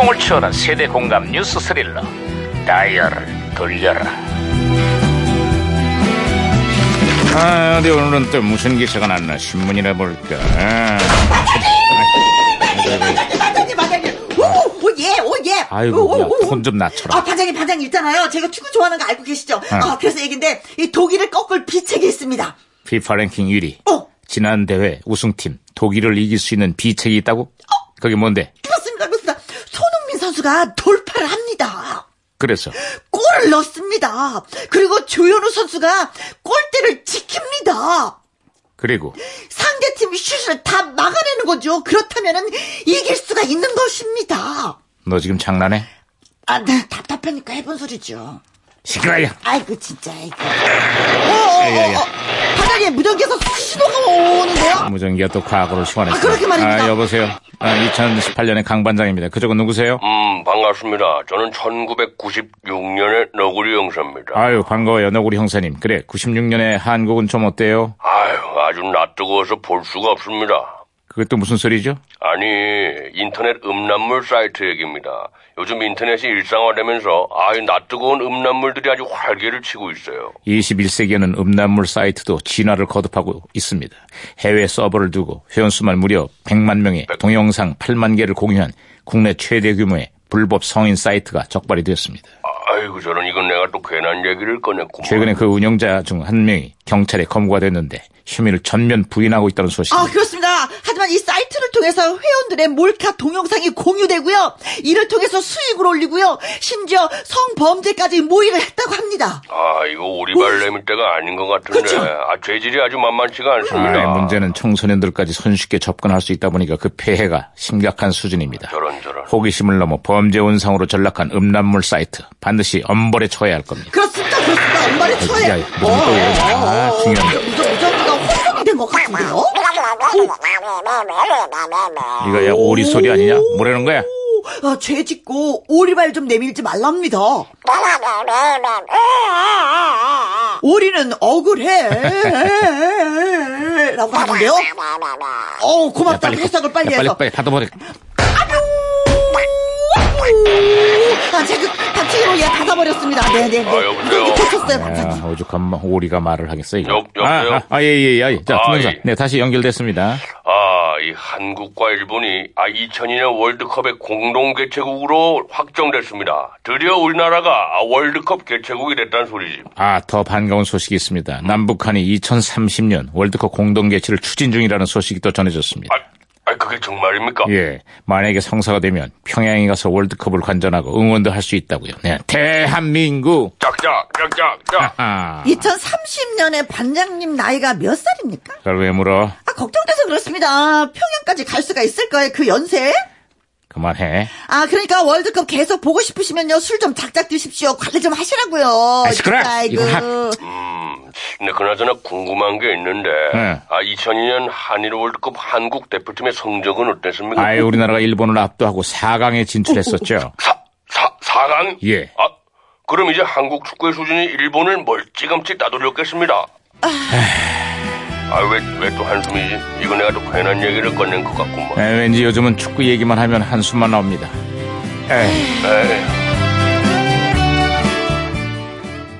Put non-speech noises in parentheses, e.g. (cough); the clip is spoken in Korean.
진동을 초월한 세대 공감 뉴스 스릴러 다이얼을 돌려라 아 어디 오늘은 또 무슨 기사가 났나 신문이나 볼까 아, 반장님, 반장님. 오, 오, 예, 오, 예. 아이고 오, 오, 오. 톤좀 낮춰라 아, 반장님, 반장님 있잖아요. 제가 축구 좋아하는 거 알고 계시죠? 아, 그래서 얘긴데, 이 독일을 꺾을 비책이 있습니다. 피파 랭킹 1위 어, 지난 대회 우승팀 독일을 이길 수 있는 비책이 있다고? 그게 뭔데? 선수가 돌파를 합니다. 그래서 골을 넣습니다. 그리고 조현우 선수가 골대를 지킵니다. 그리고 상대팀 슛을 다 막아내는 거죠. 그렇다면은 이길 수가 있는 것입니다. 너 지금 장난해? 아, 네, 답답하니까 해본 소리죠. 시끄러워 아이고 진짜 아이고. 어, 어, 어, 어. 바닥에 무전기에서 신호가 오는데요. 무전기가 또 과거를 소환했어. 아, 그러게 말입니다. 아, 여보세요. 아, 2018년의 강 반장입니다. 그쪽은 누구세요? 음, 반갑습니다. 저는 1996년의 너구리 형사입니다. 아유, 반가워요. 너구리 형사님. 그래, 96년에 한국은 좀 어때요? 아유, 아주 낯뜨거워서 볼 수가 없습니다. 그것도 무슨 소리죠? 아니, 인터넷 음란물 사이트 얘기입니다. 요즘 인터넷이 일상화되면서 아유, 낯 뜨거운 음란물들이 아주 활개를 치고 있어요. 21세기에는 음란물 사이트도 진화를 거듭하고 있습니다. 해외 서버를 두고 회원수만 무려 100만 명의 동영상 8만 개를 공유한 국내 최대 규모의 불법 성인 사이트가 적발이 되었습니다. 아이고, 저런 이건 내가 또 괜한 얘기를 꺼냈구만. 최근에 그 운영자 중 한 명이 경찰에 검거가 됐는데 혐의를 전면 부인하고 있다는 아, 소식입니다. 그렇습니다. 하지만 이 사이트를 통해서 회원들의 몰카 동영상이 공유되고요. 이를 통해서 수익을 올리고요. 심지어 성범죄까지 모의를 했다고 합니다. 아, 이거 오리발 내밀 때가 아닌 것 같은데. 그쵸? 아, 죄질이 아주 만만치가 않습니다. 아, 문제는 청소년들까지 손쉽게 접근할 수 있다 보니까 그 폐해가 심각한 수준입니다. 저런, 저런. 호기심을 넘어 범죄 온상으로 전락한 음란물 사이트 반드시 엄벌에 처해야 할 겁니다. 그렇습니다. 그렇습니다. 엄마를 쳐야. 야, 무슨 또 이러지? 아, 중요한 거. 무 같은데요? 이거 야 오리 소리 아니냐? 뭐라는 거야? 오, 아, 죄 짓고 오리발 좀 내밀지 말랍니다. 오리는 억울해. 라고 하는데요. 야, 고맙다. 빨리 해석을 빨리 야, 빨리 해서. 빨리 닫아버려. 아, 제가 다치기로 예, 닫아버렸습니다. 네네네. 아, 여보세요? 반장님. 야, 오죽한 마- 오리가 말을 하겠어 이거. 여- 여보세요? 아, 아, 아, 예, 예, 예. 자, 아. 예. 네, 다시 연결됐습니다. 아, 이 한국과 일본이 아 2002년 월드컵의 공동 개최국으로 확정됐습니다. 드디어 우리나라가 아, 월드컵 개최국이 됐다는 소리지. 아, 더 반가운 소식이 있습니다. 남북한이 2030년 월드컵 공동 개최를 추진 중이라는 소식이 또 전해졌습니다. 아, 아 그게 정말입니까? 예, 만약에 성사가 되면 평양에 가서 월드컵을 관전하고 응원도 할 수 있다고요. 네, 대한민국. 짝짝, 짝짝, 짝. 아, 2030년에 반장님 나이가 몇 살입니까? 그걸 왜 물어? 아, 걱정돼서 그렇습니다. 평양까지 갈 수가 있을까요? 그 연세? 그만해. 아, 그러니까 월드컵 계속 보고 싶으시면요. 술 좀 작작 드십시오. 관리 좀 하시라고요. 아, 시끄러. 이거 하- 음, 근데 그나저나 궁금한 게 있는데, 네. 아 2002년 한일 월드컵 한국 대표팀의 성적은 어땠습니까? 아예 우리나라가 일본을 압도하고 4강에 진출했었죠. (laughs) 사, 사, 4강? 예. 아, 그럼 이제 한국 축구의 수준이 일본을 멀찌감치 따돌렸겠습니다. 아, 왜, 왜 또 한숨이지? 이거 내가 또 괜한 얘기를 꺼낸 것 같구만. 에, 왠지 요즘은 축구 얘기만 하면 한숨만 나옵니다. 에이. 에이.